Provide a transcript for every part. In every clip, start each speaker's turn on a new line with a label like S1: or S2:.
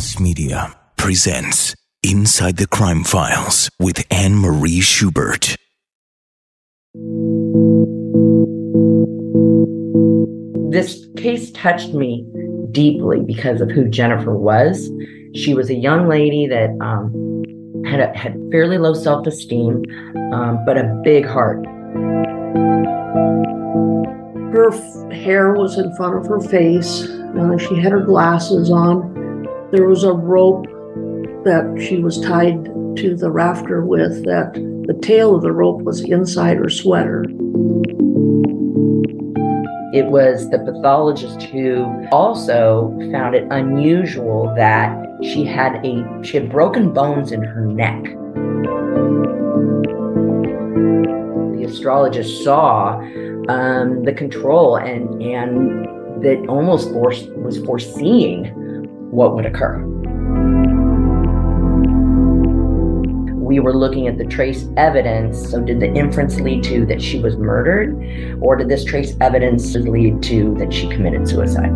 S1: Lost Media presents Inside the Crime Files with Anne Marie Schubert.
S2: This case touched me deeply because of who Jennifer was. She was a young lady that um, had a, had fairly low self esteem, um, but a big heart.
S3: Her f- hair was in front of her face. Uh, she had her glasses on. There was a rope that she was tied to the rafter with, that the tail of the rope was inside her sweater.
S2: It was the pathologist who also found it unusual that she had a she had broken bones in her neck. The astrologist saw um, the control and and that almost was foreseeing what would occur. we were looking at the trace evidence. So, did the inference lead to that she was murdered, or did this trace evidence lead to that she committed suicide?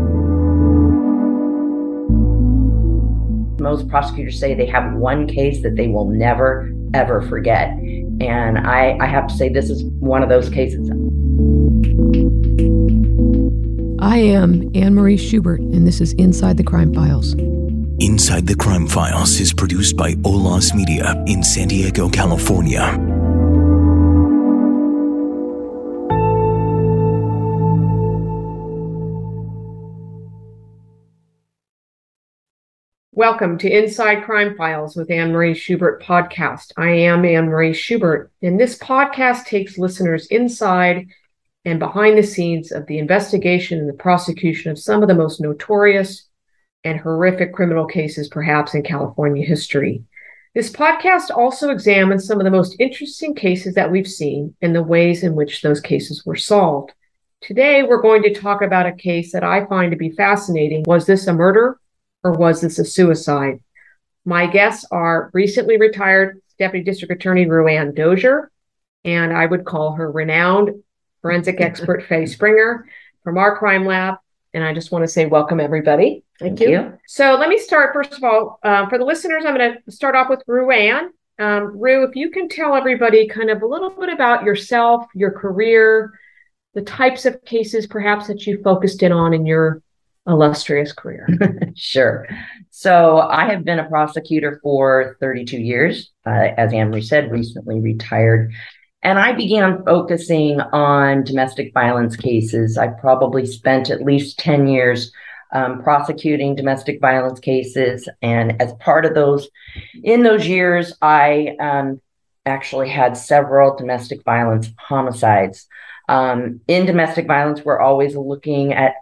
S2: Most prosecutors say they have one case that they will never, ever forget. And I, I have to say, this is one of those cases.
S4: I am Anne Marie Schubert, and this is Inside the Crime Files.
S1: Inside the Crime Files is produced by Olas Media in San Diego, California.
S5: Welcome to Inside Crime Files with Anne Marie Schubert podcast. I am Anne Marie Schubert, and this podcast takes listeners inside and behind the scenes of the investigation and the prosecution of some of the most notorious and horrific criminal cases, perhaps in California history. This podcast also examines some of the most interesting cases that we've seen and the ways in which those cases were solved. Today, we're going to talk about a case that I find to be fascinating. Was this a murder? or was this a suicide? My guests are recently retired Deputy District Attorney Ruanne Dozier, and I would call her renowned forensic expert Faye Springer from our crime lab. And I just want to say welcome, everybody.
S2: Thank, Thank you. you.
S5: So let me start, first of all, uh, for the listeners, I'm going to start off with Ruanne. Um, Rue, if you can tell everybody kind of a little bit about yourself, your career, the types of cases perhaps that you focused in on in your illustrious career?
S2: sure. So I have been a prosecutor for 32 years. Uh, as Anne-Marie said, recently retired. And I began focusing on domestic violence cases. I probably spent at least 10 years um, prosecuting domestic violence cases. And as part of those, in those years, I um, actually had several domestic violence homicides. Um, in domestic violence, we're always looking at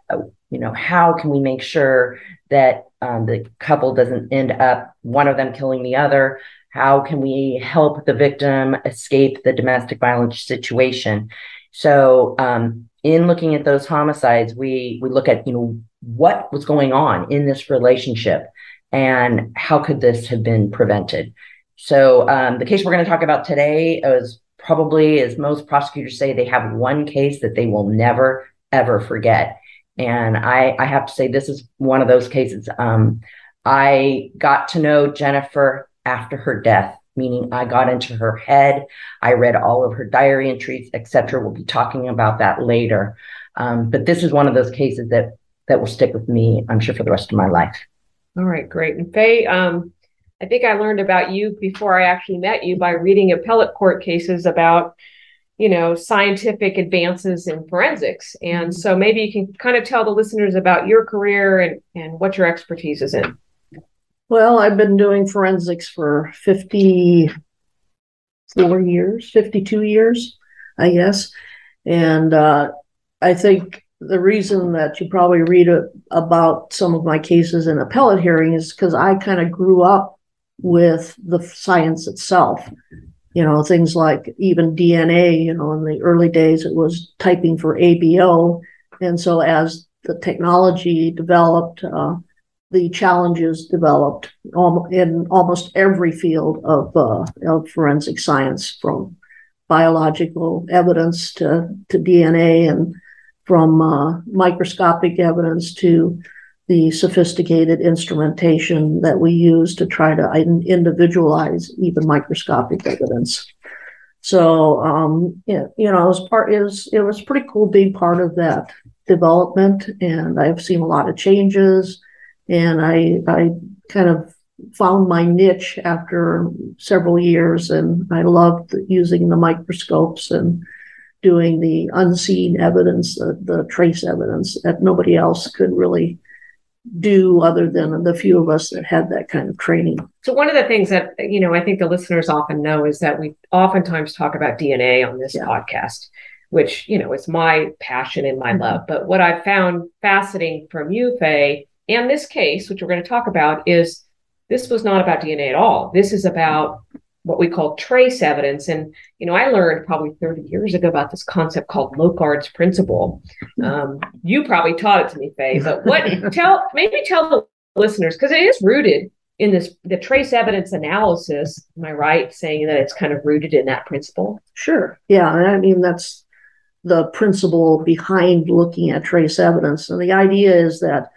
S2: you know, how can we make sure that um, the couple doesn't end up one of them killing the other? How can we help the victim escape the domestic violence situation? So, um, in looking at those homicides, we we look at you know what was going on in this relationship and how could this have been prevented. So, um, the case we're going to talk about today is probably, as most prosecutors say, they have one case that they will never ever forget and I, I have to say, this is one of those cases. Um, I got to know Jennifer after her death, meaning I got into her head. I read all of her diary entries, etc. We'll be talking about that later. Um, but this is one of those cases that that will stick with me, I'm sure, for the rest of my life.
S5: All right, great. And Faye, um, I think I learned about you before I actually met you by reading appellate court cases about you know scientific advances in forensics and mm-hmm. so maybe you can kind of tell the listeners about your career and and what your expertise is in
S3: well i've been doing forensics for 54 years 52 years i guess and uh, i think the reason that you probably read a, about some of my cases in appellate hearing is because i kind of grew up with the science itself you know, things like even DNA, you know, in the early days it was typing for ABO. And so as the technology developed, uh, the challenges developed in almost every field of, uh, of forensic science, from biological evidence to, to DNA and from uh, microscopic evidence to the sophisticated instrumentation that we use to try to individualize even microscopic evidence. So, um, yeah, you know, was part is it was pretty cool being part of that development, and I've seen a lot of changes, and I I kind of found my niche after several years, and I loved using the microscopes and doing the unseen evidence, the, the trace evidence that nobody else could really do other than the few of us that had that kind of training.
S5: So one of the things that you know I think the listeners often know is that we oftentimes talk about DNA on this yeah. podcast, which you know is my passion and my mm-hmm. love. But what I've found fascinating from you, Faye, and this case, which we're going to talk about, is this was not about DNA at all. This is about what we call trace evidence. And, you know, I learned probably 30 years ago about this concept called Locard's principle. Um, you probably taught it to me, Faye, but what tell maybe tell the listeners, because it is rooted in this the trace evidence analysis. Am I right saying that it's kind of rooted in that principle?
S3: Sure. Yeah. I mean that's the principle behind looking at trace evidence. And the idea is that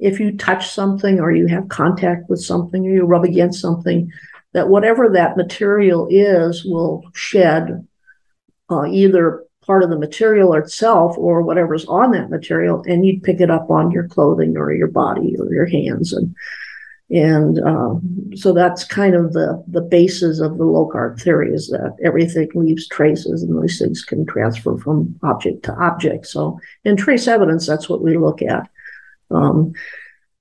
S3: if you touch something or you have contact with something or you rub against something, that whatever that material is will shed uh, either part of the material itself or whatever's on that material, and you'd pick it up on your clothing or your body or your hands, and and um, so that's kind of the the basis of the Locard theory is that everything leaves traces, and these things can transfer from object to object. So in trace evidence, that's what we look at. Um,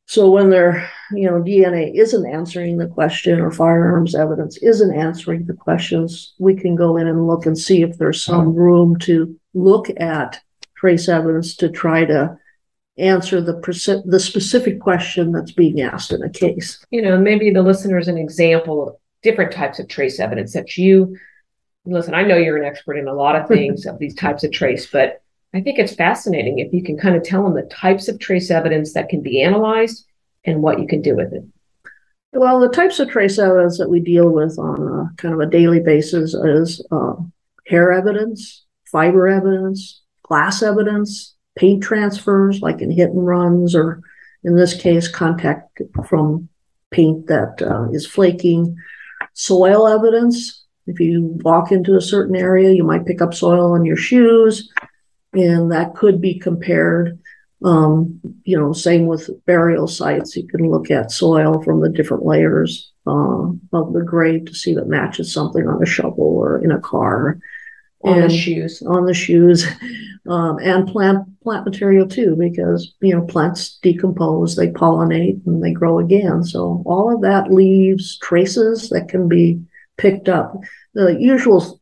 S3: so when they're, you know, DNA isn't answering the question or firearms evidence isn't answering the questions, we can go in and look and see if there's some room to look at trace evidence to try to answer the the specific question that's being asked in a case.
S5: You know, maybe the listener is an example of different types of trace evidence that you listen. I know you're an expert in a lot of things of these types of trace, but I think it's fascinating if you can kind of tell them the types of trace evidence that can be analyzed and what you can do with it.
S3: Well, the types of trace evidence that we deal with on a kind of a daily basis is uh, hair evidence, fiber evidence, glass evidence, paint transfers, like in hit and runs, or in this case, contact from paint that uh, is flaking, soil evidence. If you walk into a certain area, you might pick up soil on your shoes and that could be compared. Um, you know, same with burial sites. You can look at soil from the different layers uh, of the grave to see that matches something on a shovel or in a car.
S5: On and the shoes.
S3: On the shoes. Um, and plant plant material too, because you know plants decompose, they pollinate, and they grow again. So all of that leaves traces that can be picked up. The usual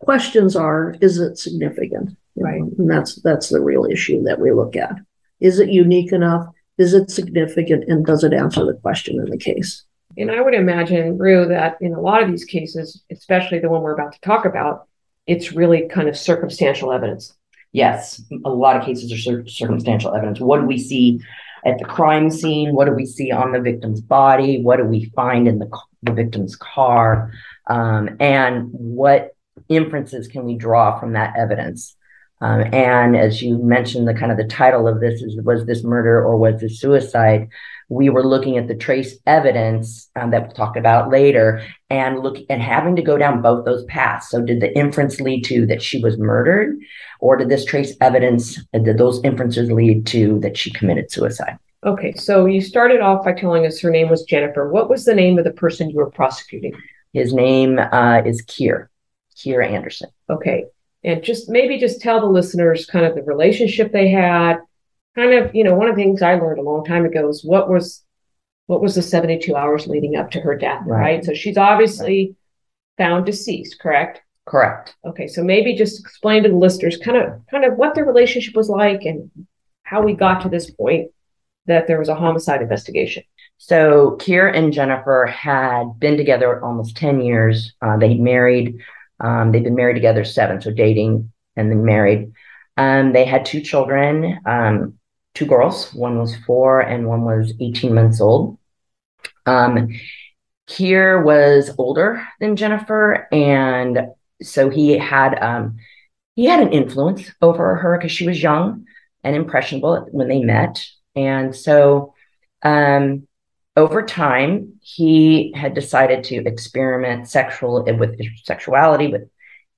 S3: questions are: Is it significant?
S5: Right.
S3: And that's that's the real issue that we look at. Is it unique enough? Is it significant? And does it answer the question in the case?
S5: And I would imagine, Rue, that in a lot of these cases, especially the one we're about to talk about, it's really kind of circumstantial evidence.
S2: Yes, a lot of cases are cir- circumstantial evidence. What do we see at the crime scene? What do we see on the victim's body? What do we find in the, the victim's car? Um, and what inferences can we draw from that evidence? Um, and as you mentioned, the kind of the title of this is was this murder or was this suicide? We were looking at the trace evidence um, that we'll talk about later, and look and having to go down both those paths. So, did the inference lead to that she was murdered, or did this trace evidence uh, did those inferences lead to that she committed suicide?
S5: Okay, so you started off by telling us her name was Jennifer. What was the name of the person you were prosecuting?
S2: His name uh, is Keir, Keir Anderson.
S5: Okay, and just maybe just tell the listeners kind of the relationship they had. Kind of you know one of the things i learned a long time ago is what was what was the 72 hours leading up to her death right, right? so she's obviously found deceased correct?
S2: Correct.
S5: Okay so maybe just explain to the listeners kind of kind of what their relationship was like and how we got to this point that there was a homicide investigation.
S2: So Keir and Jennifer had been together almost 10 years. Uh, they married um, they've been married together seven, so dating and then married. Um, they had two children, um, two girls. One was four and one was 18 months old. Um, Keir was older than Jennifer, and so he had um, he had an influence over her because she was young and impressionable when they met. And so um, over time, he had decided to experiment sexual with sexuality with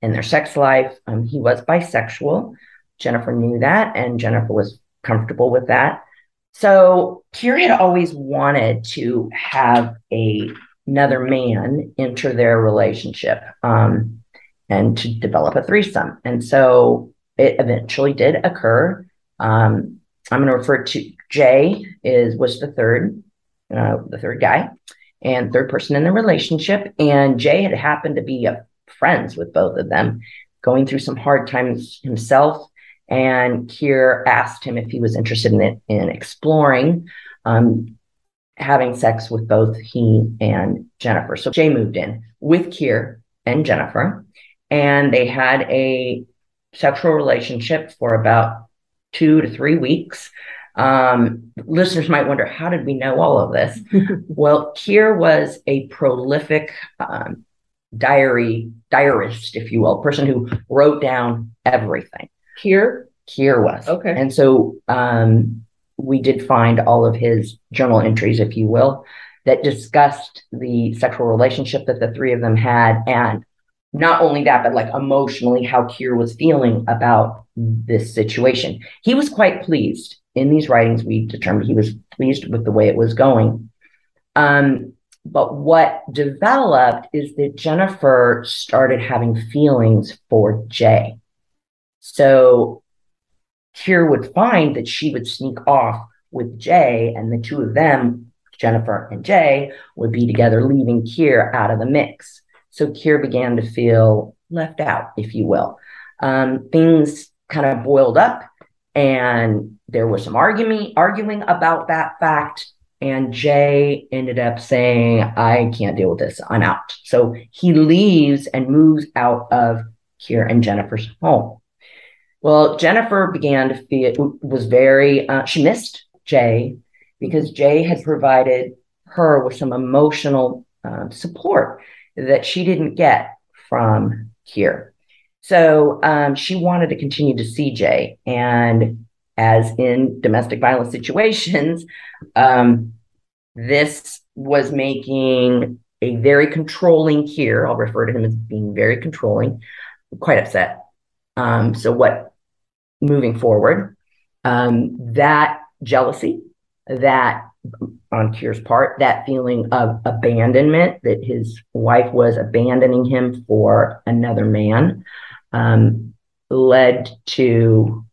S2: in their sex life. Um, he was bisexual. Jennifer knew that, and Jennifer was comfortable with that. So Keir had always wanted to have a, another man enter their relationship um, and to develop a threesome. And so it eventually did occur. Um, I'm going to refer to Jay is was the third, uh, the third guy, and third person in the relationship. And Jay had happened to be uh, friends with both of them, going through some hard times himself. And Keir asked him if he was interested in in exploring um, having sex with both he and Jennifer. So Jay moved in with Keir and Jennifer, and they had a sexual relationship for about two to three weeks. Um, listeners might wonder, how did we know all of this? well, Keir was a prolific um, diary diarist, if you will, person who wrote down everything.
S5: Keir?
S2: Keir was.
S5: Okay.
S2: And so um, we did find all of his journal entries, if you will, that discussed the sexual relationship that the three of them had and not only that, but like emotionally, how Keir was feeling about this situation. He was quite pleased. In these writings, we determined he was pleased with the way it was going. Um, but what developed is that Jennifer started having feelings for Jay. So Keir would find that she would sneak off with Jay, and the two of them, Jennifer and Jay, would be together, leaving Keir out of the mix. So Keir began to feel left out, if you will. Um, things kind of boiled up, and there was some arguing arguing about that fact. And Jay ended up saying, "I can't deal with this. I'm out." So he leaves and moves out of Keir and Jennifer's home. Well, Jennifer began to feel was very uh, she missed Jay because Jay had provided her with some emotional uh, support that she didn't get from Keir. So um, she wanted to continue to see Jay. And as in domestic violence situations, um, this was making a very controlling Keir, I'll refer to him as being very controlling, quite upset. Um, so, what moving forward, um, that jealousy, that on Keir's part, that feeling of abandonment that his wife was abandoning him for another man um, led to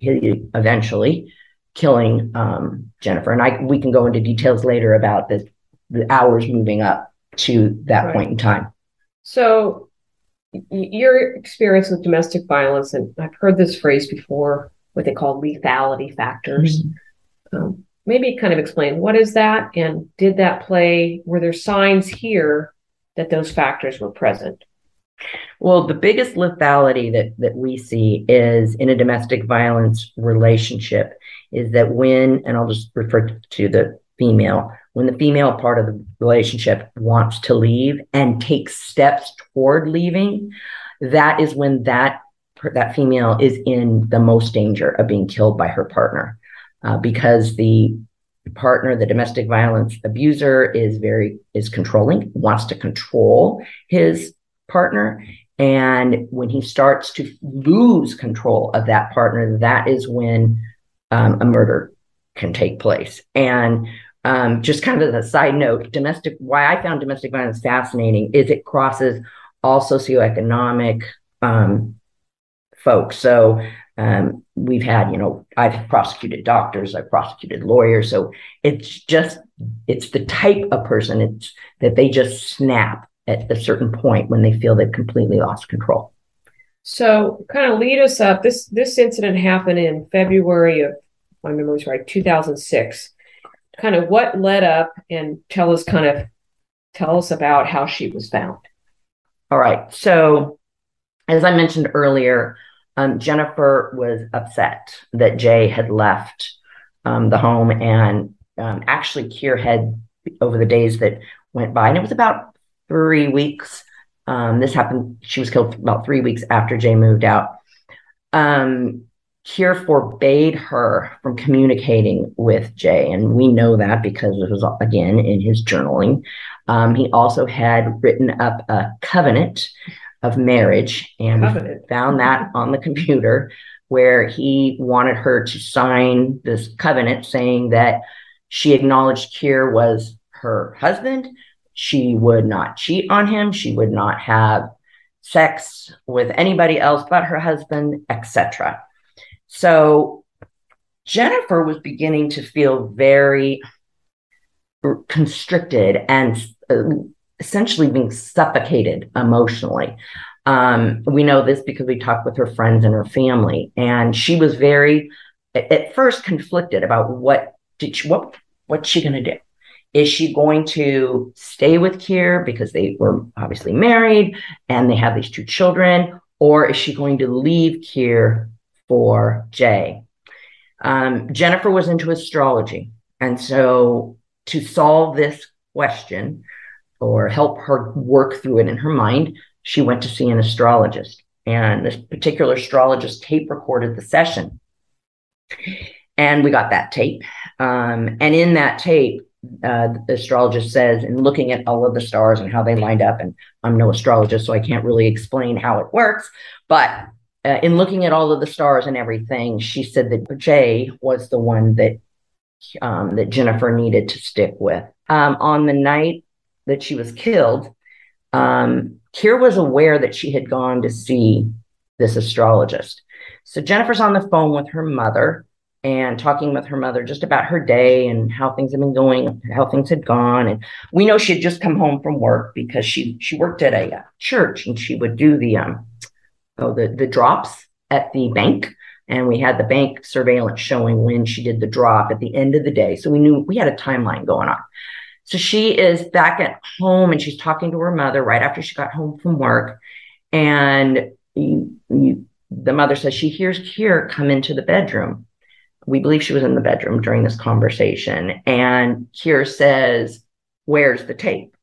S2: eventually killing um, Jennifer. And I we can go into details later about the, the hours moving up to that right. point in time.
S5: So your experience with domestic violence, and I've heard this phrase before, what they call lethality factors. Mm-hmm. Um, maybe kind of explain what is that and did that play were there signs here that those factors were present
S2: well the biggest lethality that that we see is in a domestic violence relationship is that when and i'll just refer to the female when the female part of the relationship wants to leave and takes steps toward leaving that is when that that female is in the most danger of being killed by her partner. Uh, because the partner, the domestic violence abuser, is very is controlling, wants to control his partner. And when he starts to lose control of that partner, that is when um, a murder can take place. And um, just kind of as a side note, domestic why I found domestic violence fascinating is it crosses all socioeconomic um, folks. So um, we've had, you know, I've prosecuted doctors, I've prosecuted lawyers. So it's just, it's the type of person it's that they just snap at a certain point when they feel they've completely lost control.
S5: So kind of lead us up. This this incident happened in February of my memory's right, 2006. Kind of what led up and tell us kind of tell us about how she was found.
S2: All right. So as I mentioned earlier, um, Jennifer was upset that Jay had left um, the home, and um, actually, Keir had over the days that went by, and it was about three weeks. Um, this happened. She was killed about three weeks after Jay moved out. Um, Keir forbade her from communicating with Jay. And we know that because it was, again, in his journaling. Um, he also had written up a covenant of marriage and covenant. found that on the computer where he wanted her to sign this covenant saying that she acknowledged Keir was her husband. She would not cheat on him. She would not have sex with anybody else but her husband, etc. So Jennifer was beginning to feel very constricted and uh, essentially being suffocated emotionally. Um, we know this because we talked with her friends and her family, and she was very, at first, conflicted about what did she, what what's she going to do? Is she going to stay with Keir because they were obviously married and they have these two children, or is she going to leave Keir for Jay? Um, Jennifer was into astrology, and so to solve this question or help her work through it in her mind, she went to see an astrologist. And this particular astrologist tape recorded the session. And we got that tape. Um, and in that tape, uh, the astrologist says, in looking at all of the stars and how they lined up, and I'm no astrologist, so I can't really explain how it works, but uh, in looking at all of the stars and everything, she said that Jay was the one that um, that Jennifer needed to stick with. Um, on the night that she was killed, um, Keir was aware that she had gone to see this astrologist. So Jennifer's on the phone with her mother and talking with her mother just about her day and how things had been going, how things had gone. And we know she had just come home from work because she she worked at a uh, church and she would do the um oh the the drops at the bank and we had the bank surveillance showing when she did the drop at the end of the day. So we knew we had a timeline going on. So she is back at home and she's talking to her mother right after she got home from work. And you, you, the mother says she hears Keir come into the bedroom. We believe she was in the bedroom during this conversation. And Keir says, Where's the tape?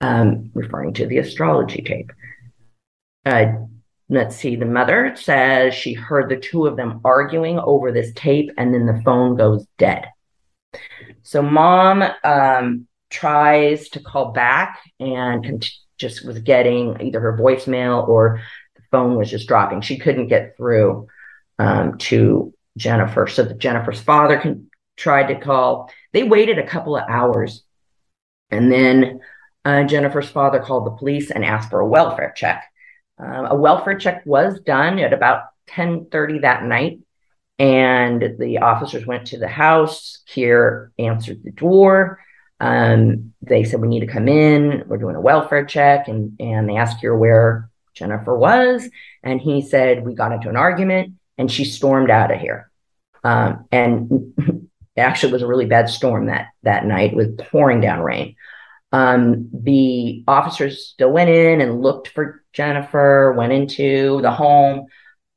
S2: Um, referring to the astrology tape. Uh, let's see, the mother says she heard the two of them arguing over this tape and then the phone goes dead. So mom um, tries to call back and just was getting either her voicemail or the phone was just dropping. She couldn't get through um, to Jennifer. So the Jennifer's father can, tried to call. They waited a couple of hours and then uh, Jennifer's father called the police and asked for a welfare check. Um, a welfare check was done at about 10:30 that night, and the officers went to the house. Keir answered the door. Um, they said we need to come in. We're doing a welfare check, and and they asked Keir where Jennifer was, and he said we got into an argument, and she stormed out of here. Um, and it actually was a really bad storm that that night with pouring down rain. Um, the officers still went in and looked for Jennifer, went into the home,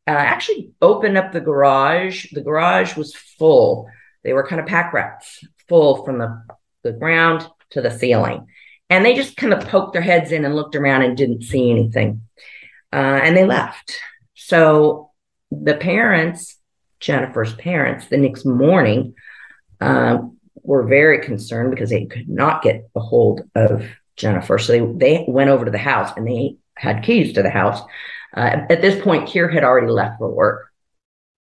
S2: uh, actually opened up the garage. The garage was full. They were kind of pack rats, full from the, the ground to the ceiling. And they just kind of poked their heads in and looked around and didn't see anything. Uh, and they left. So the parents, Jennifer's parents, the next morning, uh, were very concerned because they could not get a hold of Jennifer. So they, they went over to the house and they had keys to the house. Uh, at this point, Keir had already left for work.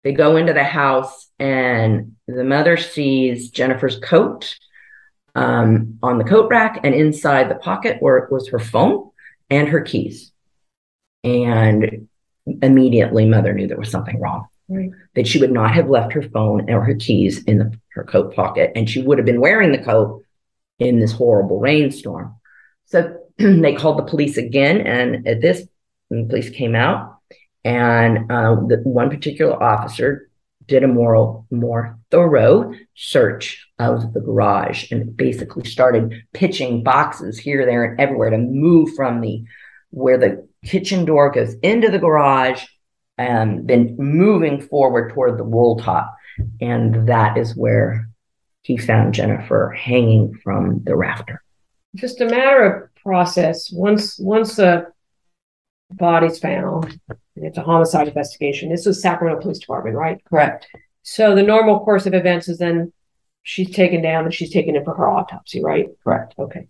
S2: They go into the house and the mother sees Jennifer's coat um, on the coat rack and inside the pocket where it was her phone and her keys. And immediately, mother knew there was something wrong. That she would not have left her phone or her keys in the, her coat pocket, and she would have been wearing the coat in this horrible rainstorm. So they called the police again, and at this, the police came out, and uh, the one particular officer did a more more thorough search of the garage and basically started pitching boxes here, there, and everywhere to move from the where the kitchen door goes into the garage and then moving forward toward the wool top. And that is where he found Jennifer hanging from the rafter.
S5: Just a matter of process. Once once the body's found, and it's a homicide investigation. This was Sacramento Police Department, right?
S2: Correct.
S5: So the normal course of events is then she's taken down and she's taken in for her autopsy, right?
S2: Correct.
S5: Okay.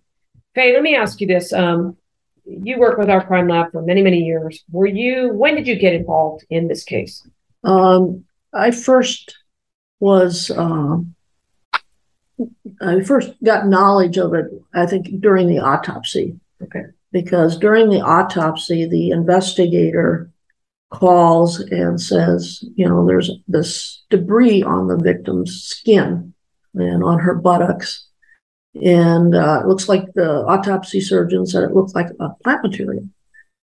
S5: Faye, let me ask you this. Um, you worked with our crime lab for many, many years. Were you, when did you get involved in this case?
S3: Um, I first was, um, I first got knowledge of it, I think, during the autopsy.
S5: Okay.
S3: Because during the autopsy, the investigator calls and says, you know, there's this debris on the victim's skin and on her buttocks. And uh, it looks like the autopsy surgeon said it looked like a plant material.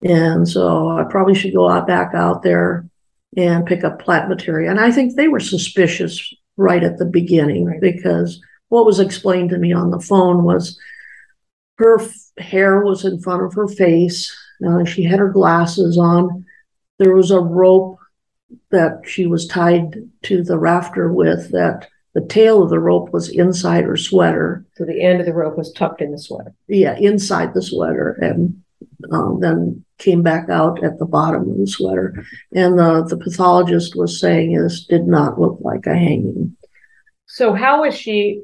S3: And so I probably should go out back out there and pick up plant material. And I think they were suspicious right at the beginning
S5: Right.
S3: because what was explained to me on the phone was her f- hair was in front of her face. Uh, she had her glasses on. There was a rope that she was tied to the rafter with that the tail of the rope was inside her sweater.
S5: So the end of the rope was tucked in the sweater.
S3: Yeah, inside the sweater and um, then came back out at the bottom of the sweater. And the, the pathologist was saying this did not look like a hanging.
S5: So how was she,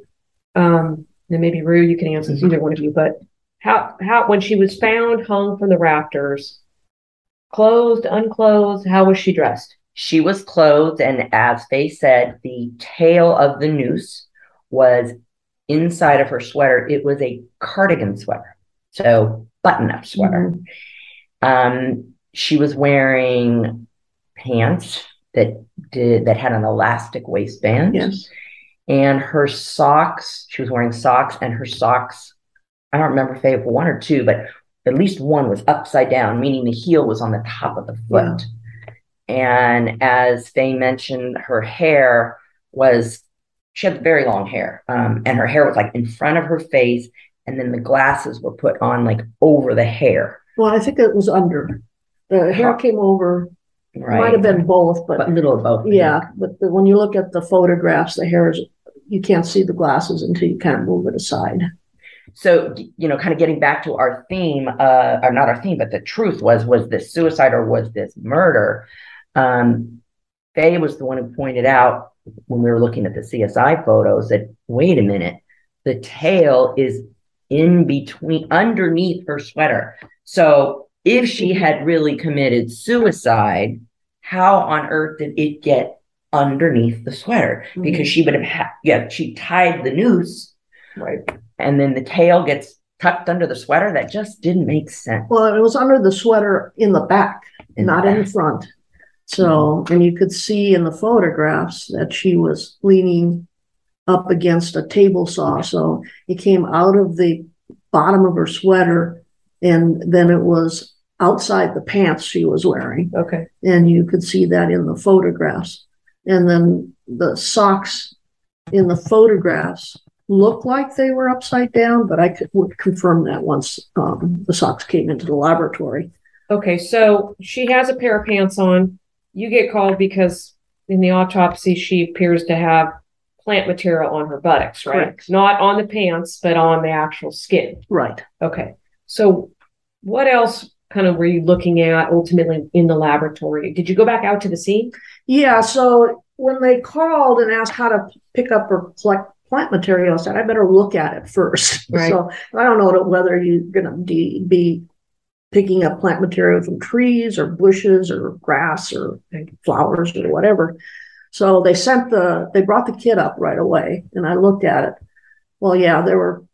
S5: um, and maybe Rue, you can answer this, either one of you, but how, how, when she was found hung from the rafters, clothed, unclothed, how was she dressed?
S2: She was clothed, and as they said, the tail of the noose was inside of her sweater. It was a cardigan sweater, so button up sweater. Um, she was wearing pants that did that had an elastic waistband.
S3: Yes.
S2: and her socks. She was wearing socks, and her socks. I don't remember if they were one or two, but at least one was upside down, meaning the heel was on the top of the foot. And as Faye mentioned, her hair was she had very long hair, um, and her hair was like in front of her face, and then the glasses were put on like over the hair.
S3: Well, I think it was under. The hair came over.
S2: Right,
S3: Might have been both,
S2: but
S3: but
S2: middle of both.
S3: Yeah. But the, when you look at the photographs, the hair is you can't see the glasses until you kind of move it aside.
S2: So you know, kind of getting back to our theme, uh, or not our theme, but the truth was was this suicide or was this murder? Um, Faye was the one who pointed out when we were looking at the CSI photos that wait a minute, the tail is in between, underneath her sweater. So if she had really committed suicide, how on earth did it get underneath the sweater? Because she would have had, yeah, she tied the noose
S5: Right.
S2: and then the tail gets tucked under the sweater. That just didn't make sense.
S3: Well, it was under the sweater in the back,
S2: In the
S3: not in the front. So, and you could see in the photographs that she was leaning up against a table saw. So it came out of the bottom of her sweater and then it was outside the pants she was wearing.
S5: Okay.
S3: And you could see that in the photographs. And then the socks in the photographs look like they were upside down, but I could would confirm that once um, the socks came into the laboratory.
S5: Okay. So she has a pair of pants on. You get called because in the autopsy, she appears to have plant material on her buttocks, right?
S3: Correct.
S5: Not on the pants, but on the actual skin.
S3: Right.
S5: Okay. So what else kind of were you looking at ultimately in the laboratory? Did you go back out to the scene?
S3: Yeah. So when they called and asked how to pick up or collect plant material, I said, I better look at it first.
S5: Right.
S3: So I don't know whether you're going to be, be picking up plant material from trees or bushes or grass or flowers or whatever. So they sent the, they brought the kit up right away and I looked at it. Well, yeah, there were,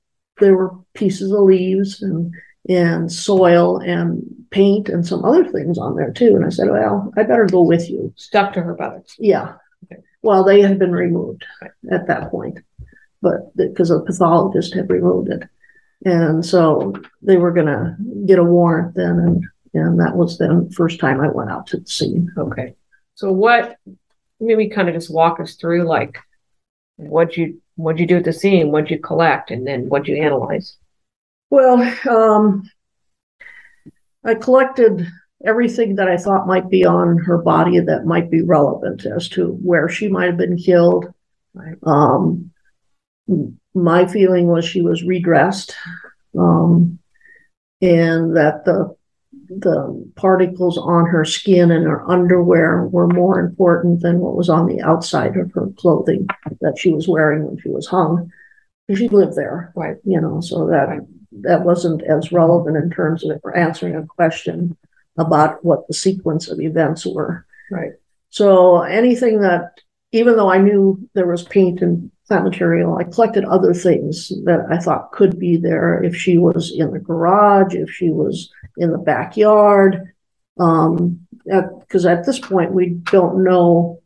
S3: there were pieces of leaves and, and soil and paint and some other things on there too. And I said, well, I better go with you.
S5: Stuck to her buttocks.
S3: Yeah.
S5: Okay.
S3: Well, they had been removed at that point, but because the pathologist had removed it. And so they were going to get a warrant then. And, and that was then first time I went out to the scene.
S5: Okay. So what, maybe kind of just walk us through like, what'd you, what'd you do at the scene? What'd you collect? And then what'd you analyze?
S3: Well, um, I collected everything that I thought might be on her body that might be relevant as to where she might have been killed.
S5: Right.
S3: Um, my feeling was she was redressed, um, and that the the particles on her skin and her underwear were more important than what was on the outside of her clothing that she was wearing when she was hung. She lived there,
S5: Right.
S3: you know, so that
S5: Right.
S3: that wasn't as relevant in terms of answering a question about what the sequence of events were.
S5: Right.
S3: So anything that, even though I knew there was paint and plant material, I collected other things that I thought could be there if she was in the garage, if she was in the backyard. Um, because at this point, we don't know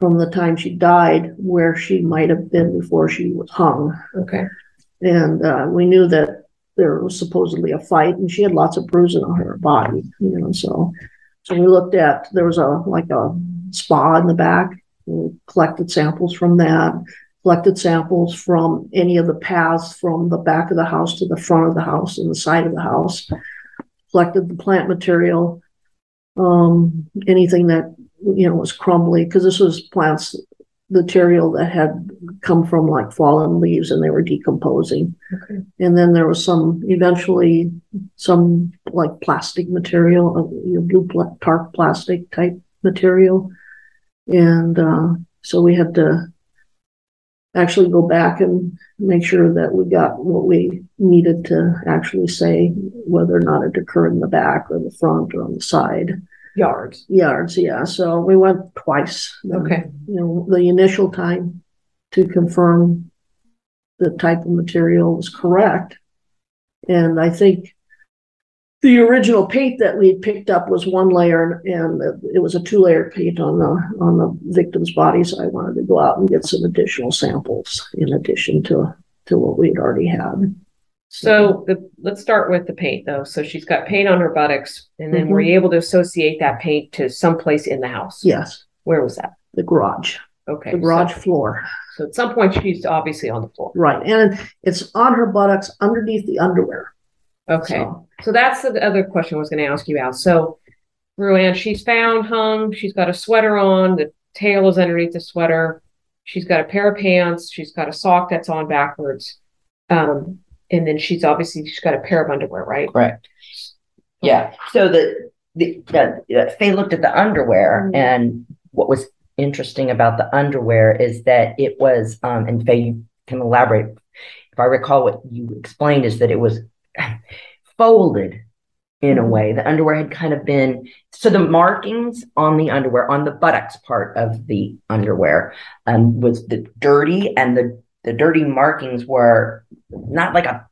S3: from the time she died where she might have been before she was hung.
S5: Okay.
S3: And uh, we knew that there was supposedly a fight, and she had lots of bruising on her body, you know. So, so we looked at there was a like a spa in the back. We collected samples from that. Collected samples from any of the paths from the back of the house to the front of the house and the side of the house. Collected the plant material, um, anything that you know was crumbly because this was plants material that had come from like fallen leaves and they were decomposing.
S5: Okay.
S3: And then there was some eventually some like plastic material, uh, you know, blue tarp plastic type material. And uh, so we had to actually go back and make sure that we got what we needed to actually say whether or not it occurred in the back or the front or on the side
S5: Yards.
S3: yards. Yeah. So we went twice.
S5: Okay.
S3: You know, the initial time to confirm the type of material was correct. And I think the original paint that we picked up was one layer and it was a two layer paint on the on the victim's body. So I wanted to go out and get some additional samples in addition to to what we had already had.
S5: So the, let's start with the paint though. So she's got paint on her buttocks and then were mm-hmm. you able to associate that paint to someplace in the house?
S3: Yes,
S5: Where was that?
S3: the garage,
S5: Okay.
S3: the
S5: so-
S3: garage floor.
S5: So at some point she's obviously on the floor.
S3: Right. And it's on her buttocks underneath the underwear.
S5: Okay.
S3: So,
S5: So that's the other question I was going to ask you about. So, Ruanne, she's found hung. She's got a sweater on. The tail is underneath the sweater. She's got a pair of pants. She's got a sock that's on backwards. Um, and then she's obviously she's got a pair of underwear, right?
S2: Correct. Yeah. So the the, the Faye looked at the underwear,
S5: Mhm.
S2: and what was interesting about the underwear is that it was, um, and Faye, you can elaborate. If I recall, what you explained is that it was folded in a way. The underwear had kind of been so the markings on the underwear, on the buttocks part of the underwear, um, was the dirty, and the the dirty markings were not like a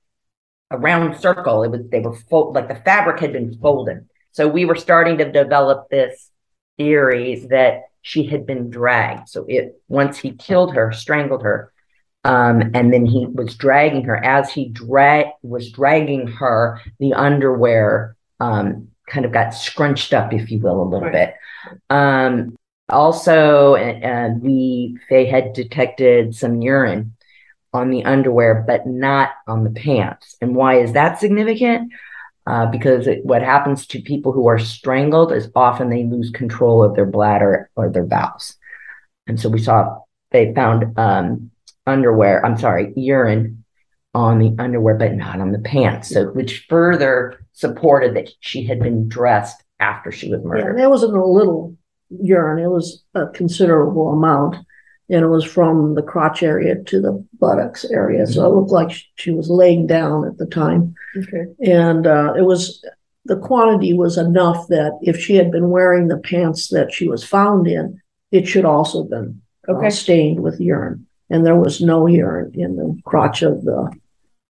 S2: a round circle. It was they were fold like the fabric had been folded. So we were starting to develop this theory that she had been dragged. So it once he killed her, strangled her, um, and then he was dragging her. As he drag was dragging her, the underwear um, kind of got scrunched up, if you will, a little
S5: Right.
S2: bit. Um, also, uh, we they had detected some urine on the underwear, but not on the pants. And why is that significant? Uh, because it, what happens to people who are strangled is often they lose control of their bladder or their bowels. And so we saw they found um, underwear, I'm sorry, urine on the underwear, but not on the pants. So, which further supported that she had been dressed after she was murdered.
S3: and it wasn't a little urine, it was a considerable amount. And it was from the crotch area to the buttocks area. So it looked like she was laying down at the time.
S5: Okay.
S3: And uh, it was the quantity was enough that if she had been wearing the pants that she was found in, it should also have been uh, stained with urine. And there was no urine in the crotch of the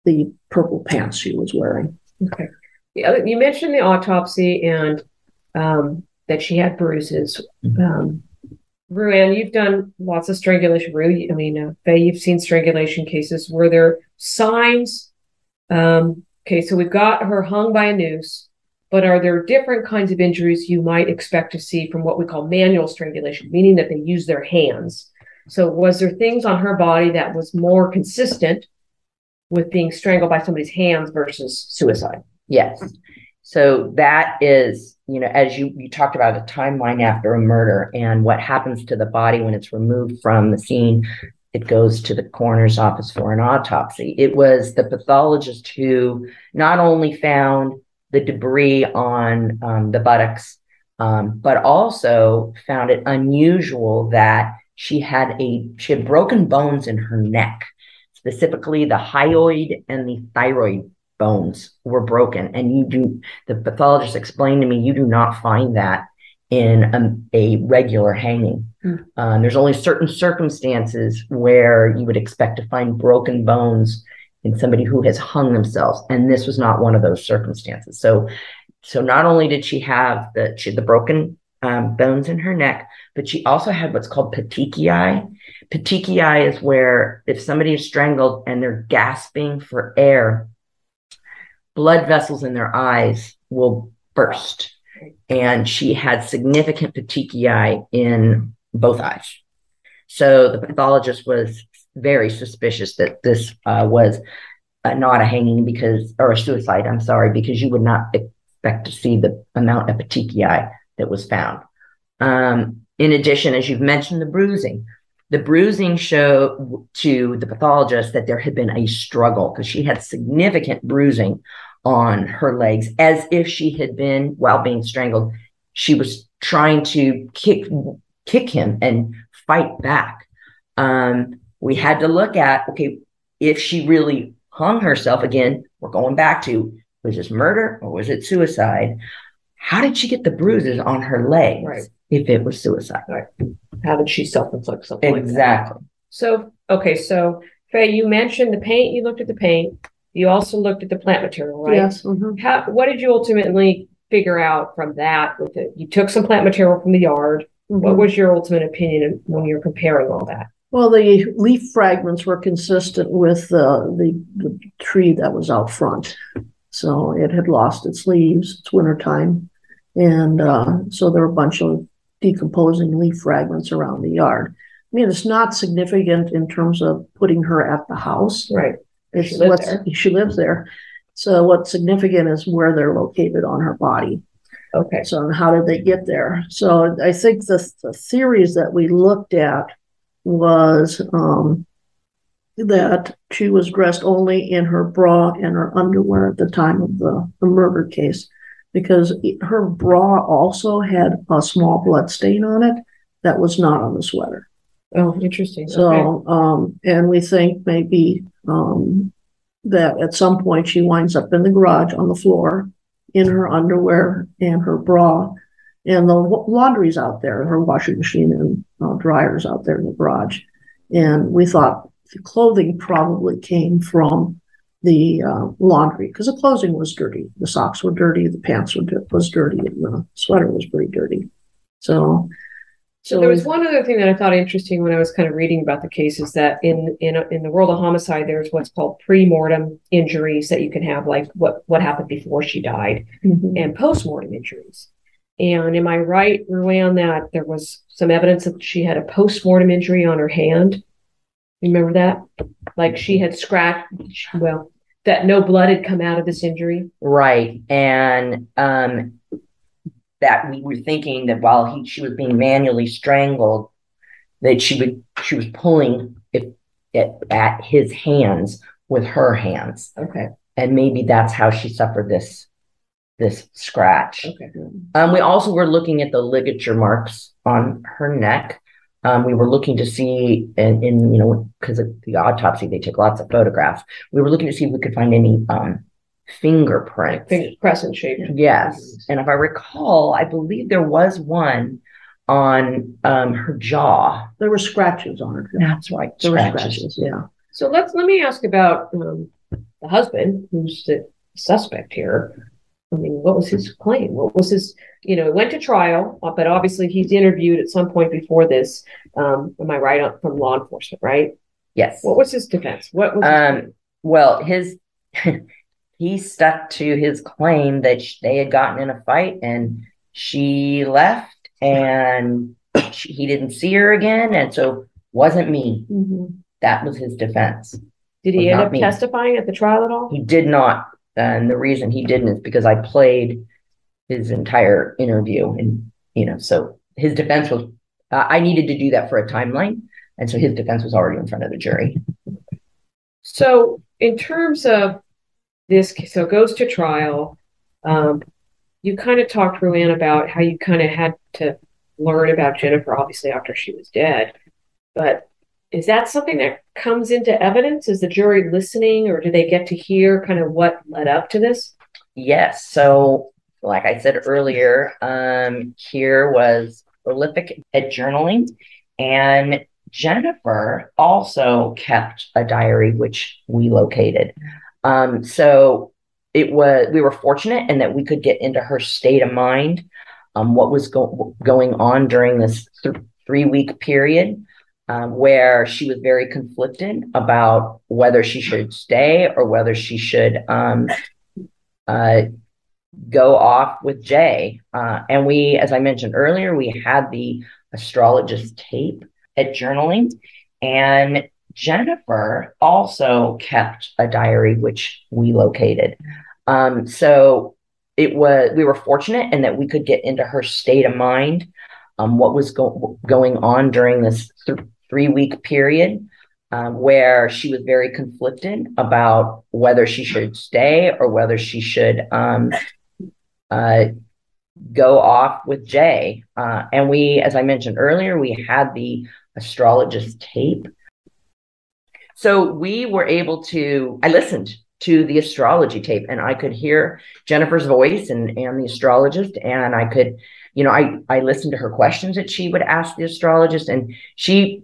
S3: the purple pants she was wearing.
S5: Okay. The you mentioned the autopsy and um, that she had bruises. Um, Ruanne, you've done lots of strangulation. Ru, I mean, uh, Faye, you've seen strangulation cases. Were there signs? Um, okay, so we've got her hung by a noose, but are there different kinds of injuries you might expect to see from what we call manual strangulation, meaning that they use their hands? So, was there things on her body that was more consistent with being strangled by somebody's hands versus suicide?
S2: Yes. So that is, you know, as you you talked about a timeline after a murder and what happens to the body when it's removed from the scene, it goes to the coroner's office for an autopsy. It was the pathologist who not only found the debris on um, the buttocks, um, but also found it unusual that she had a she had broken bones in her neck, specifically the hyoid and the thyroid bones were broken. And you do the pathologist explained to me you do not find that in a, a regular hanging.
S5: Mm.
S2: Um, there's only certain circumstances where you would expect to find broken bones in somebody who has hung themselves, and this was not one of those circumstances. So, so not only did she have the she had the broken um, bones in her neck, but she also had what's called petechiae. Petechiae is where if somebody is strangled and they're gasping for air, blood vessels in their eyes will burst. And she had significant petechiae in both eyes. So the pathologist was very suspicious that this uh, was uh, not a hanging because, or a suicide, I'm sorry, because you would not expect to see the amount of petechiae that was found. Um, in addition, as you've mentioned, the bruising. The bruising showed to the pathologist that there had been a struggle because she had significant bruising on her legs, as if she had been, while being strangled, she was trying to kick kick him and fight back. Um, we had to look at okay, if she really hung herself again, we're going back to was this murder or was it suicide? How did she get the bruises on her legs
S5: Right.
S2: if it was suicide? Right.
S5: How did she self-inflict something like that?
S2: Exactly.
S5: So, okay, so Faye, you mentioned the paint, you looked at the paint. You also looked at the plant material, right?
S3: Yes. mhm.
S5: How, what did you ultimately figure out from that with it? You took some plant material from the yard. What
S3: Mhm.
S5: was your ultimate opinion when you're comparing all that?
S3: Well, the leaf fragments were consistent with uh, the, the tree that was out front. So it had lost its leaves. It's wintertime. And uh, so there were a bunch of decomposing leaf fragments around the yard. I mean, it's not significant in terms of putting her at the house.
S5: Right.
S3: It's
S5: She
S3: what's,
S5: there.
S3: she lives there. So what's significant is where they're located on her body.
S5: Okay.
S3: So how did they get there? So I think the, the theories that we looked at was um, that she was dressed only in her bra and her underwear at the time of the, the murder case because her bra also had a small blood stain on it that was not on the sweater.
S5: Oh, interesting. Okay.
S3: So, um, and we think maybe, um, that at some point she winds up in the garage on the floor in her underwear and her bra. And the laundry's out there, her washing machine and uh, dryer's out there in the garage. And we thought the clothing probably came from the uh, laundry because the clothing was dirty. The socks were dirty, the pants were was dirty, and the sweater was pretty dirty. So,
S5: So there was one other thing that I thought interesting when I was kind of reading about the case is that in in in the world of homicide, there's what's called pre-mortem injuries that you can have, like what what happened before she died,
S3: Mhm.
S5: and post-mortem injuries. And am I right, Ruanne, that there was some evidence that she had a post-mortem injury on her hand? Remember that? Like she had scratched, well, that no blood had come out of this injury.
S2: Right. And um, that we were thinking that while he, she was being manually strangled, that she would she was pulling it at, at his hands with her hands,
S5: Okay.
S2: and maybe that's how she suffered this this scratch.
S5: Okay.
S2: Um, we also were looking at the ligature marks on her neck. Um, we were looking to see, in, in you know, because of the autopsy, they took lots of photographs. We were looking to see if we could find any um, fingerprints.
S5: Finger crescent shaped.
S2: Yes, and if I recall, I believe there was one on um, her jaw.
S3: there were scratches on her.
S2: That's right,
S3: There were
S2: scratches.
S3: scratches, yeah.
S5: So let's let me ask about um, the husband, who's the suspect here. I mean, what was his claim? What was his? You know, it went to trial, uh, but obviously he's interviewed at some point before this. Um, am I right on, from law enforcement? Right?
S2: Yes.
S5: What was his defense? What was?
S2: Um,
S5: claim?
S2: well, his he stuck to his claim that sh- they had gotten in a fight and she left and she, he didn't see her again, and so wasn't me. That was his defense.
S5: Did he end up
S2: me.
S5: testifying at the trial at all?
S2: He did not, and the reason he didn't is because I played his entire interview, and you know, so his defense was. Uh, I needed to do that for a timeline, and so his defense was already in front of the jury.
S5: So, in terms of this, so it goes to trial. Um, you kind of talked, Ruanne, about how you kind of had to learn about Jennifer, obviously, after she was dead. But is that something that comes into evidence? Is the jury listening, or do they get to hear kind of what led up to this?
S2: Yes. So, like I said earlier, um, here was prolific at journaling, and Jennifer also kept a diary, which we located. Um, so it was we were fortunate in that we could get into her state of mind, um, what was go- going on during this th- three week period. Um, where she was very conflicted about whether she should stay or whether she should um, uh, go off with Jay. Uh, and we, as I mentioned earlier, we had the astrologist tape at journaling. And Jennifer also kept a diary, which we located. Um, so it was, we were fortunate in that we could get into her state of mind, um, what was go- going on during this th- three week period. Um, where she was very conflicted about whether she should stay or whether she should um, uh, go off with Jay. Uh, and we, as I mentioned earlier, we had the astrologist tape. So we were able to, I listened to the astrology tape and I could hear Jennifer's voice and, and the astrologist. And I could, you know, I, I listened to her questions that she would ask the astrologist and she,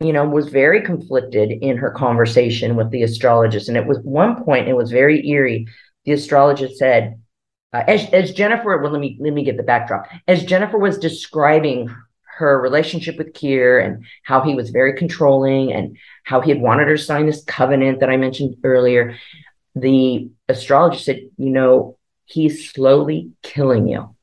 S2: you know, was very conflicted in her conversation with the astrologist. And it was one point, it was very eerie. The astrologist said, uh, as, as Jennifer, well, let me let me get the backdrop. As Jennifer was describing her relationship with Keir and how he was very controlling and how he had wanted her to sign this covenant that I mentioned earlier, the astrologist said, you know, he's slowly killing you.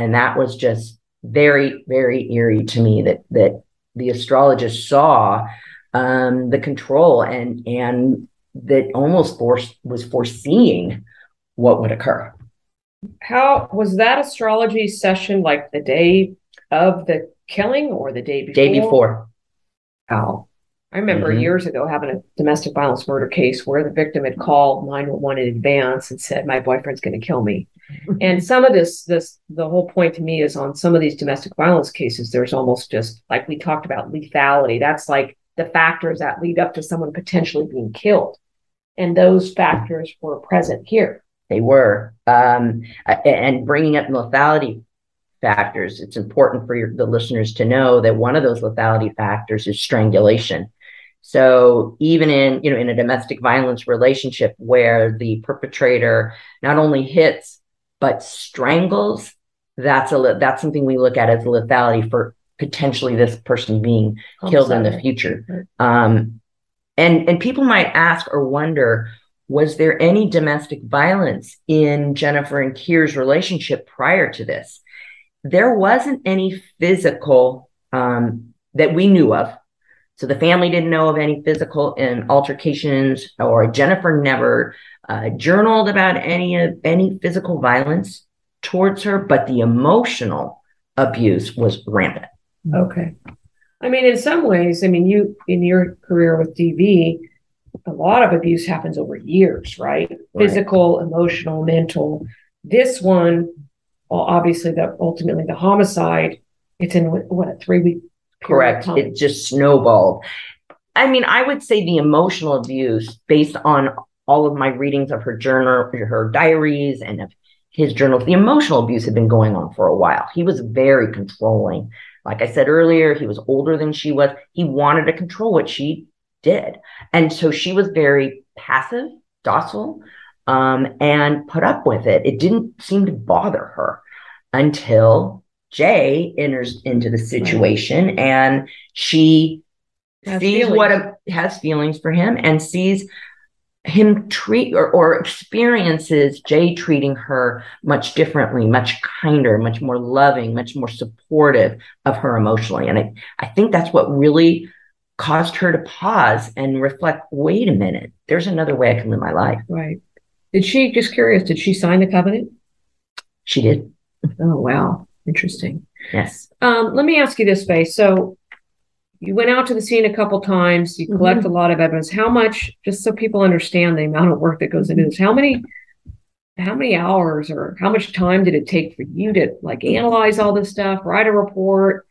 S2: And that was just very, very eerie to me that that the astrologist saw um, the control and and that almost forced was foreseeing what would occur.
S5: How was that astrology session like the day of the killing or the day before?
S2: Day before.
S5: Wow. I remember
S2: Mhm.
S5: years ago having a domestic violence murder case where the victim had called 911 in advance and said, My boyfriend's going to kill me. and some of this, this, the whole point to me is on some of these domestic violence cases, there's almost just like we talked about lethality. That's like the factors that lead up to someone potentially being killed. And those factors were present here.
S2: They were. Um, and bringing up lethality factors, it's important for your, the listeners to know that one of those lethality factors is strangulation. So even in, you know, in a domestic violence relationship where the perpetrator not only hits, but strangles, that's a, that's something we look at as lethality for potentially this person being killed in the future. Um, and and people might ask or wonder, was there any domestic violence in Jennifer and Keir's relationship prior to this? There wasn't any physical um, that we knew of. So the family didn't know of any physical and altercations, or Jennifer never uh, journaled about any of any physical violence towards her, but the emotional abuse was rampant.
S5: Okay. I mean, in some ways, I mean, you in your career with DV, a lot of abuse happens over years, right? Physical, emotional, mental. This one, well, obviously, the ultimately the homicide. It's in what, what a three week.
S2: Correct. It just snowballed. I mean, I would say the emotional abuse, based on all of my readings of her journal, her diaries, and of his journals, the emotional abuse had been going on for a while. He was very controlling. Like I said earlier, he was older than she was. He wanted to control what she did. And so she was very passive, docile, um, and put up with it. It didn't seem to bother her until Jay enters into the situation and she
S5: Has
S2: sees
S5: feelings.
S2: what a, has feelings for him and sees him treat or, or experiences Jay treating her much differently, much kinder, much more loving, much more supportive of her emotionally. And I, I think that's what really caused her to pause and reflect wait a minute, there's another way I can live my life.
S5: Right. Did she just curious? Did she sign the covenant?
S2: She did.
S5: Oh wow, interesting.
S2: Yes.
S5: Um, let me ask you this, Faye. So you went out to the scene a couple times, you collect a lot of evidence. How much, just so people understand the amount of work that goes into this, how many how many hours or how much time did it take for you to like analyze all this stuff, write a report?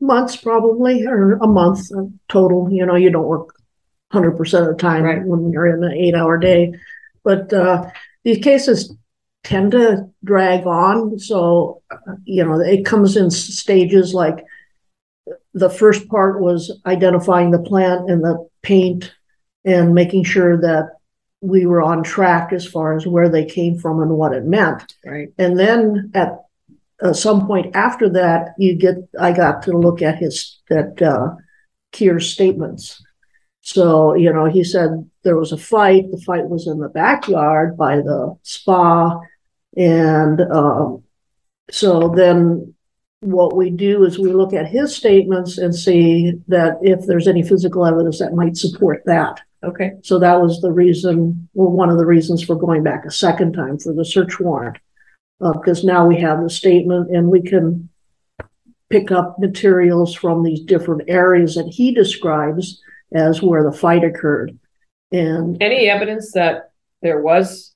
S3: months probably, or a month total. You know, you don't work 100% of the time
S5: Right.
S3: when you're in an eight hour day. But uh, these cases tend to drag on. So, uh, you know, it comes in stages like the first part was identifying the plant and the paint and making sure that we were on track as far as where they came from and what it meant.
S5: Right.
S3: And then at uh, some point after that, you get, I got to look at his, at, uh, Keir's statements. So, you know, he said there was a fight. The fight was in the backyard by the spa. And, um, so then what we do is we look at his statements and see that if there's any physical evidence that might support that.
S5: Okay.
S3: So that was the reason, or one of the reasons for going back a second time for the search warrant. Uh, because now we have the statement and we can pick up materials from these different areas that he describes as where the fight occurred. And
S5: Any evidence that there was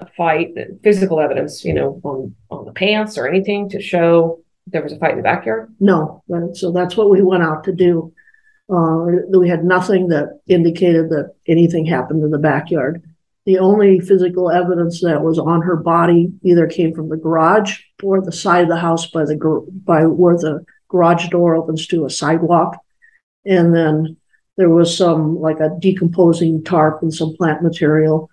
S5: a fight, physical evidence, you know, on, on the pants or anything to show there was a fight in the backyard?
S3: no, so that's what we went out to do. Uh, we had nothing that indicated that anything happened in the backyard. The only physical evidence that was on her body either came from the garage or the side of the house by the by where the garage door opens to a sidewalk. And then there was some like a decomposing tarp and some plant material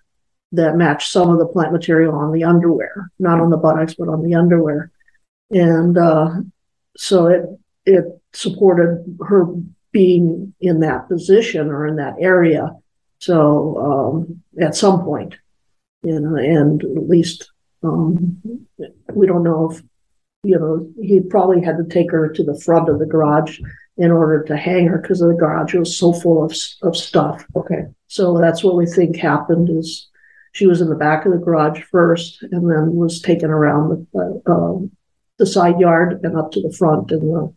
S3: that matched some of the plant material on the underwear, not on the buttocks, but on the underwear. And uh, so it it supported her being in that position or in that area. So um, at some point, you know, and at least um, we don't know if you know he probably had to take her to the front of the garage in order to hang her because the garage was so full of of stuff.
S5: Okay.
S3: So that's what we think happened is she was in the back of the garage first and then was taken around the, uh, um, the side yard and up to the front and the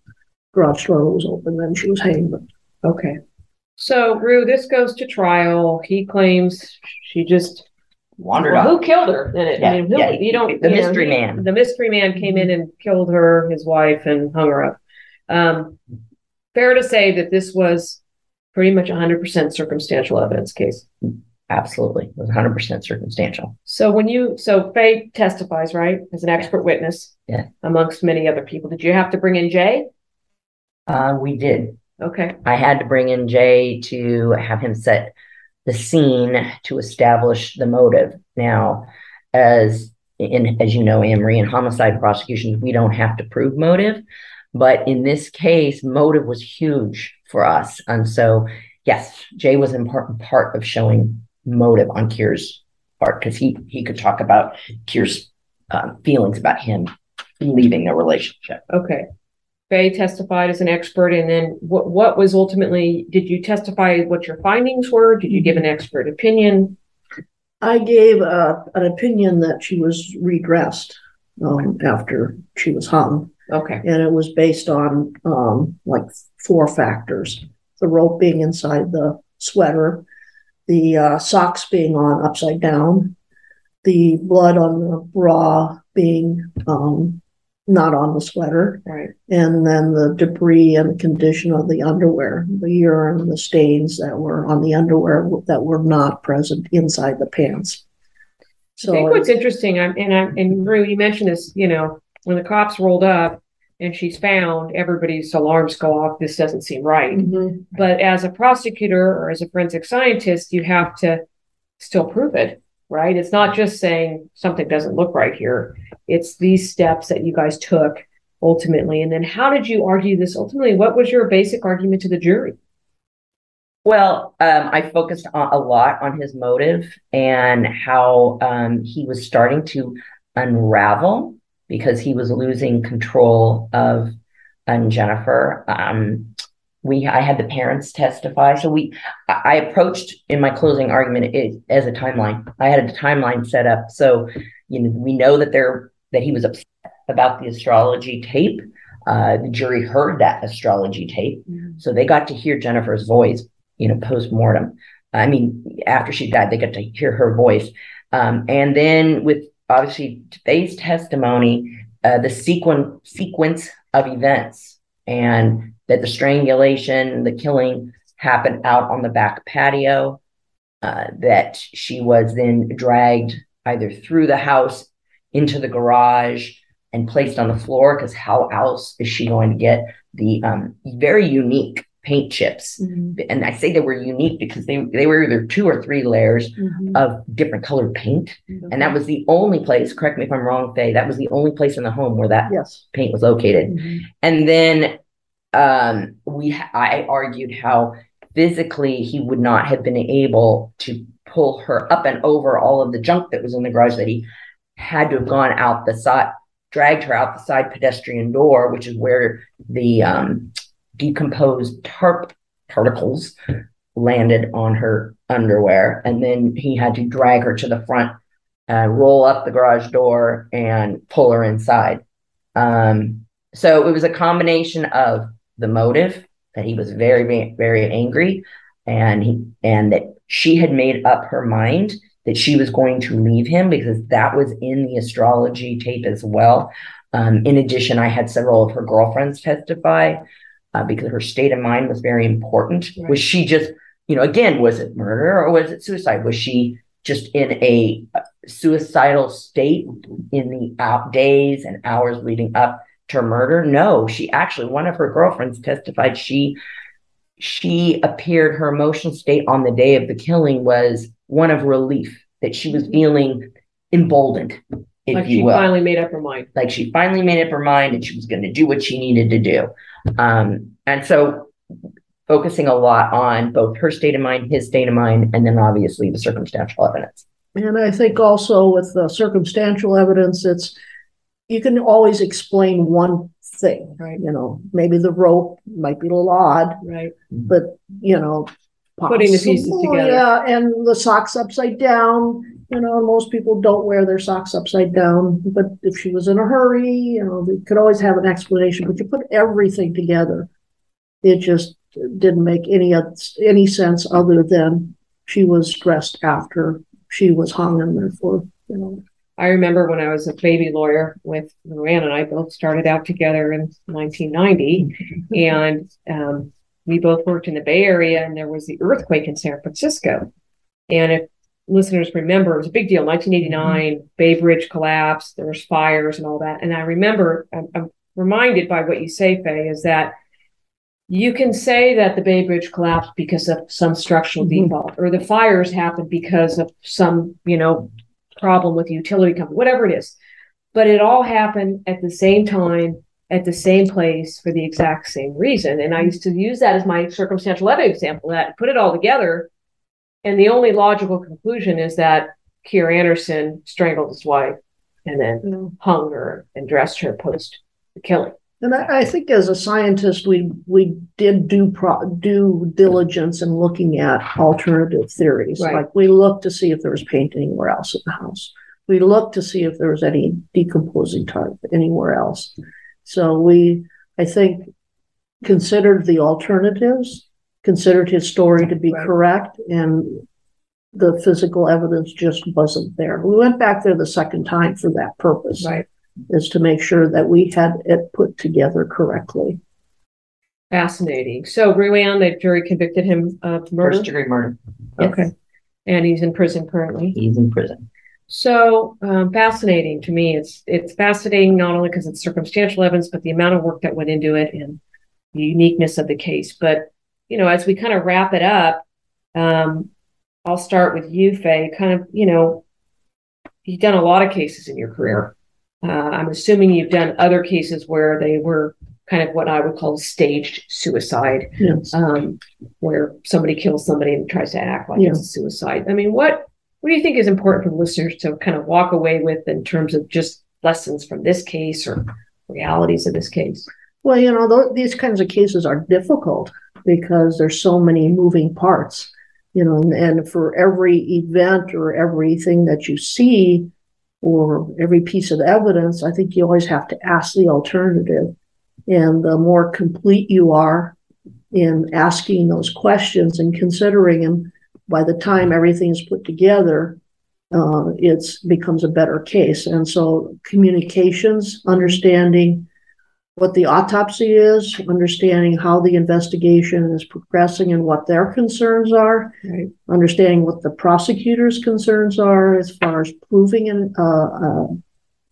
S3: garage door was open. Then she was hanged.
S5: Okay. So Rue, this goes to trial. He claims she just
S2: Wandered
S5: Well,
S2: off.
S5: who killed her? And it, I
S2: Yeah,
S5: mean, who,
S2: yeah,
S5: you don't
S2: the
S5: you
S2: mystery
S5: he-
S2: man.
S5: The mystery man came in and killed her, his wife, and hung her up. Um, fair to say that this was pretty much 100% circumstantial evidence case.
S2: Absolutely. It was 100% circumstantial.
S5: So when you so Faye testifies, right, as an expert witness,
S2: Yeah.
S5: amongst many other people. Did you have to bring in Jay?
S2: Uh, we did.
S5: Okay,
S2: I had to bring in Jay to have him set the scene to establish the motive. Now, as in as you know, Anne Marie, in homicide prosecutions, we don't have to prove motive, but in this case, motive was huge for us, and so yes, Jay was important part of showing motive on Keir's part because he he could talk about Keir's um, feelings about him leaving the relationship.
S5: okay. Faye testified as an expert, and then what what was ultimately did you testify what your findings were? Did you give an expert opinion?
S3: I gave uh, an opinion that she was redressed um, after she was hung.
S5: Okay,
S3: and it was based on um, like four factors the rope being inside the sweater the uh, socks being on upside down the blood on the bra being um, not on the sweater
S5: right.
S3: and then the debris and the condition of the underwear the urine the stains that were on the underwear that were not present inside the pants So
S5: I think what's interesting, I'm, and I'm, and Rue, you mentioned this, you know, when the cops rolled up and she's found, everybody's alarms go off. This doesn't seem right.
S3: Mhm.
S5: But as a prosecutor or as a forensic scientist, you have to still prove it, right? It's not just saying something doesn't look right here. It's these steps that you guys took ultimately. And then how did you argue this ultimately? What was your basic argument to the jury?
S2: Well, um, I focused on, a lot on his motive and how um, he was starting to unravel because he was losing control of um, Jennifer. Um, we, I had the parents testify, so we, I approached in my closing argument it, as a timeline. I had a timeline set up, so you know we know that there that he was upset about the astrology tape. Uh, the jury heard that astrology tape, so they got to hear Jennifer's voice you know, post mortem. I mean, after she died, they got to hear her voice. Um, and then with obviously today's testimony, uh, the sequence sequence of events and that the strangulation, the killing happened out on the back patio, uh, that she was then dragged either through the house into the garage and placed on the floor because how else is she going to get the um, very unique paint chips?
S5: Mm-hmm.
S2: And I say they were unique because they they were either two or three layers
S5: Mm-hmm.
S2: of different colored paint, and that was the only place. Correct me if I'm wrong, Faye. That was the only place in the home where that
S3: Yes.
S2: paint was located.
S5: Mm-hmm.
S2: And then um, we, I argued how physically he would not have been able to pull her up and over all of the junk that was in the garage. That he had to have gone out the side, dragged her out the side pedestrian door, which is where the um, decomposed tarp particles landed on her underwear, and then he had to drag her to the front, uh, roll up the garage door, and pull her inside. Um, so it was a combination of the motive that he was very, very, very angry, and he and that she had made up her mind that she was going to leave him because that was in the astrology tape as well. Um, in addition, I had several of her girlfriends testify uh, because her state of mind was very important.
S5: Right.
S2: Was she just, you know, again, was it murder or was it suicide? Was she just in a uh, suicidal state in the out days and hours leading up to her murder? No, she actually, one of her girlfriends testified she she appeared her emotional state on the day of the killing was one of relief that she was feeling emboldened if
S5: like
S2: you
S5: she
S2: will
S5: finally made up her mind.
S2: like she finally made up her mind and she was going to do what she needed to do um, and so focusing a lot on both her state of mind his state of mind and then obviously the circumstantial evidence
S3: And I think also with the circumstantial evidence, it's you can always explain one thing,
S5: Right.
S3: You know, maybe the rope might be a little odd,
S5: Right.
S3: but you know,
S5: Putting the pieces together.
S3: Yeah, and the socks upside down. You know, most people don't wear their socks upside down, but if she was in a hurry, you know, they could always have an explanation. But you put everything together, it just didn't make any any sense other than she was dressed after she was hung and therefore, you know,
S5: I remember when I was a baby lawyer with Luann and I both started out together in 1990, and um, we both worked in the Bay Area, and there was the earthquake in San Francisco. And if listeners remember, it was a big deal. 1989, Bay Bridge collapsed. There was fires and all that. And I remember, I'm, I'm reminded by what you say, Faye, is that you can say that the Bay Bridge collapsed because of some structural
S3: Mhm.
S5: default, or the fires happened because of some, you know, problem with the utility company, whatever it is. But it all happened at the same time, at the same place for the exact same reason. And I used to use that as my circumstantial evidence example that put it all together. And the only logical conclusion is that Keir Anderson strangled his wife and then
S3: you
S5: hung her and dressed her post the killing.
S3: And I, I think as a scientist, we we did do pro, due diligence in looking at alternative theories.
S5: Right.
S3: Like we looked to see if there was paint anywhere else in the house. We looked to see if there was any decomposing tarp anywhere else. So we, I think, considered the alternatives, considered his story to be
S5: Right.
S3: correct, and the physical evidence just wasn't there. We went back there the second time for that purpose
S5: Right.
S3: is to make sure that we had it put together correctly.
S5: Fascinating. So Ruanne, the jury convicted him of murder.
S2: first degree murder Yes.
S5: Okay. And he's in prison currently.
S2: he's in prison
S5: So um, fascinating to me. It's it's fascinating not only because it's circumstantial evidence, but the amount of work that went into it and the uniqueness of the case. But you know, as we kind of wrap it up, um, I'll start with you, Faye. Kind of, you know, you've done a lot of cases in your career. Uh, I'm assuming you've done other cases where they were kind of what I would call staged suicide
S3: Yes.
S5: um, where somebody kills somebody and tries to act like it's a suicide. I mean, what what do you think is important for listeners to kind of walk away with in terms of just lessons from this case or realities of this case?
S3: Well, you know, th- these kinds of cases are difficult because there's so many moving parts, you know, and, and for every event or everything that you see or every piece of evidence, I think you always have to ask the alternative. And the more complete you are in asking those questions and considering them, by the time everything is put together, uh, it's becomes a better case. And so communications, understanding what the autopsy is, understanding how the investigation is progressing and what their concerns are,
S5: Right.
S3: understanding what the prosecutor's concerns are as far as proving an, uh, uh,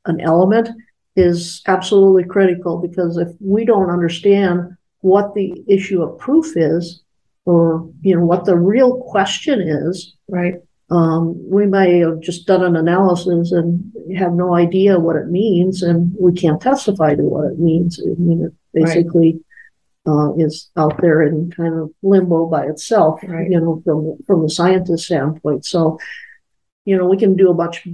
S3: an element is absolutely critical because if we don't understand what the issue of proof is, or you know what the real question is,
S5: Right.
S3: Um, we may have just done an analysis and have no idea what it means, and we can't testify to what it means. I mean, it
S5: Right.
S3: basically uh, is out there in kind of limbo by itself,
S5: Right.
S3: you know, from from the scientist standpoint. So, you know, we can do a much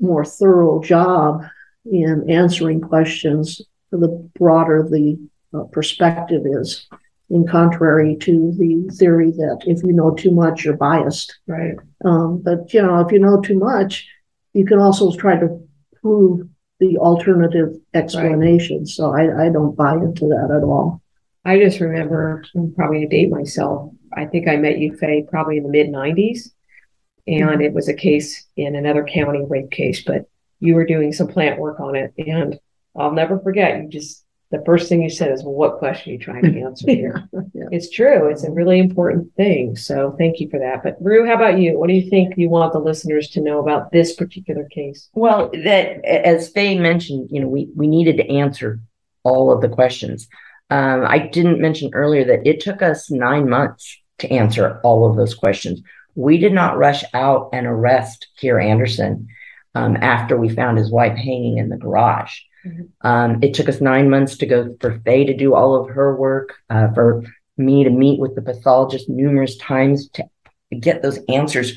S3: more thorough job in answering questions the broader the uh, perspective is. In contrary to the theory that if you know too much, you're biased.
S5: Right.
S3: Um, but you know, if you know too much, you can also try to prove the alternative explanation. So I, I don't buy into that at all.
S5: I just remember, I'm probably gonna date myself. I think I met you, Faye, probably in the mid '90s, and it was a case in another county rape case. But you were doing some plant work on it, and I'll never forget. You just the first thing you said is, "Well, what question are you trying to answer here?"
S3: Yeah.
S5: It's true. It's a really important thing. So thank you for that. But Rue, how about you? What do you think you want the listeners to know about this particular case?
S2: Well, that as Faye mentioned, you know, we we needed to answer all of the questions. Um, I didn't mention earlier that it took us nine months to answer all of those questions. We did not rush out and arrest Keir Anderson um, after we found his wife hanging in the garage. Um, it took us nine months to go for Faye to do all of her work, uh, for me to meet with the pathologist numerous times to get those answers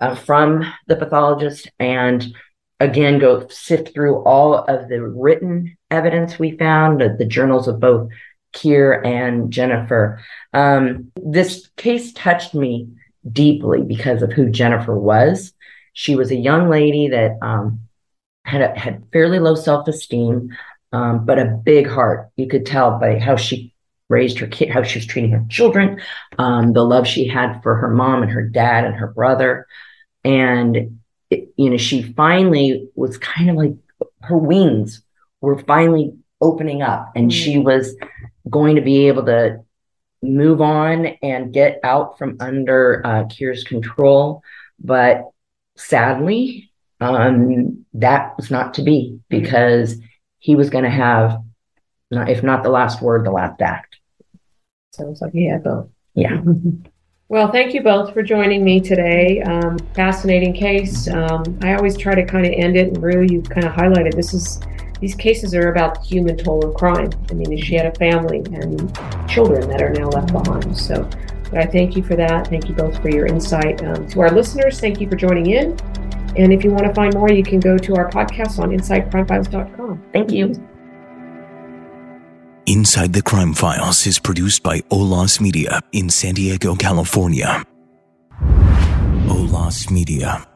S2: uh, from the pathologist and again go sift through all of the written evidence we found the, the journals of both Keir and Jennifer. Um, this case touched me deeply because of who Jennifer was. She was a young lady that um, had a, had fairly low self esteem, um, but a big heart. You could tell by how she raised her kid, how she was treating her children, um, the love she had for her mom and her dad and her brother, and it, you know she finally was kind of like her wings were finally opening up, and she was going to be able to move on and get out from under uh, Keir's control. But sadly, um, that was not to be because he was going to have, if not the last word, the last act.
S5: Sounds like you had both.
S2: Yeah.
S5: Well, thank you both for joining me today. Um, fascinating case. Um, I always try to kind of end it, and Rue, you kind of highlighted this is these cases are about the human toll of crime. I mean, she had a family and children that are now left behind. So, but I thank you for that. Thank you both for your insight. Um, to our listeners, thank you for joining in. And if you want to find more, you can go to our podcast on InsideCrimeFiles.com.
S2: Thank you.
S1: Inside the Crime Files is produced by Olas Media in San Diego, California. Olas Media.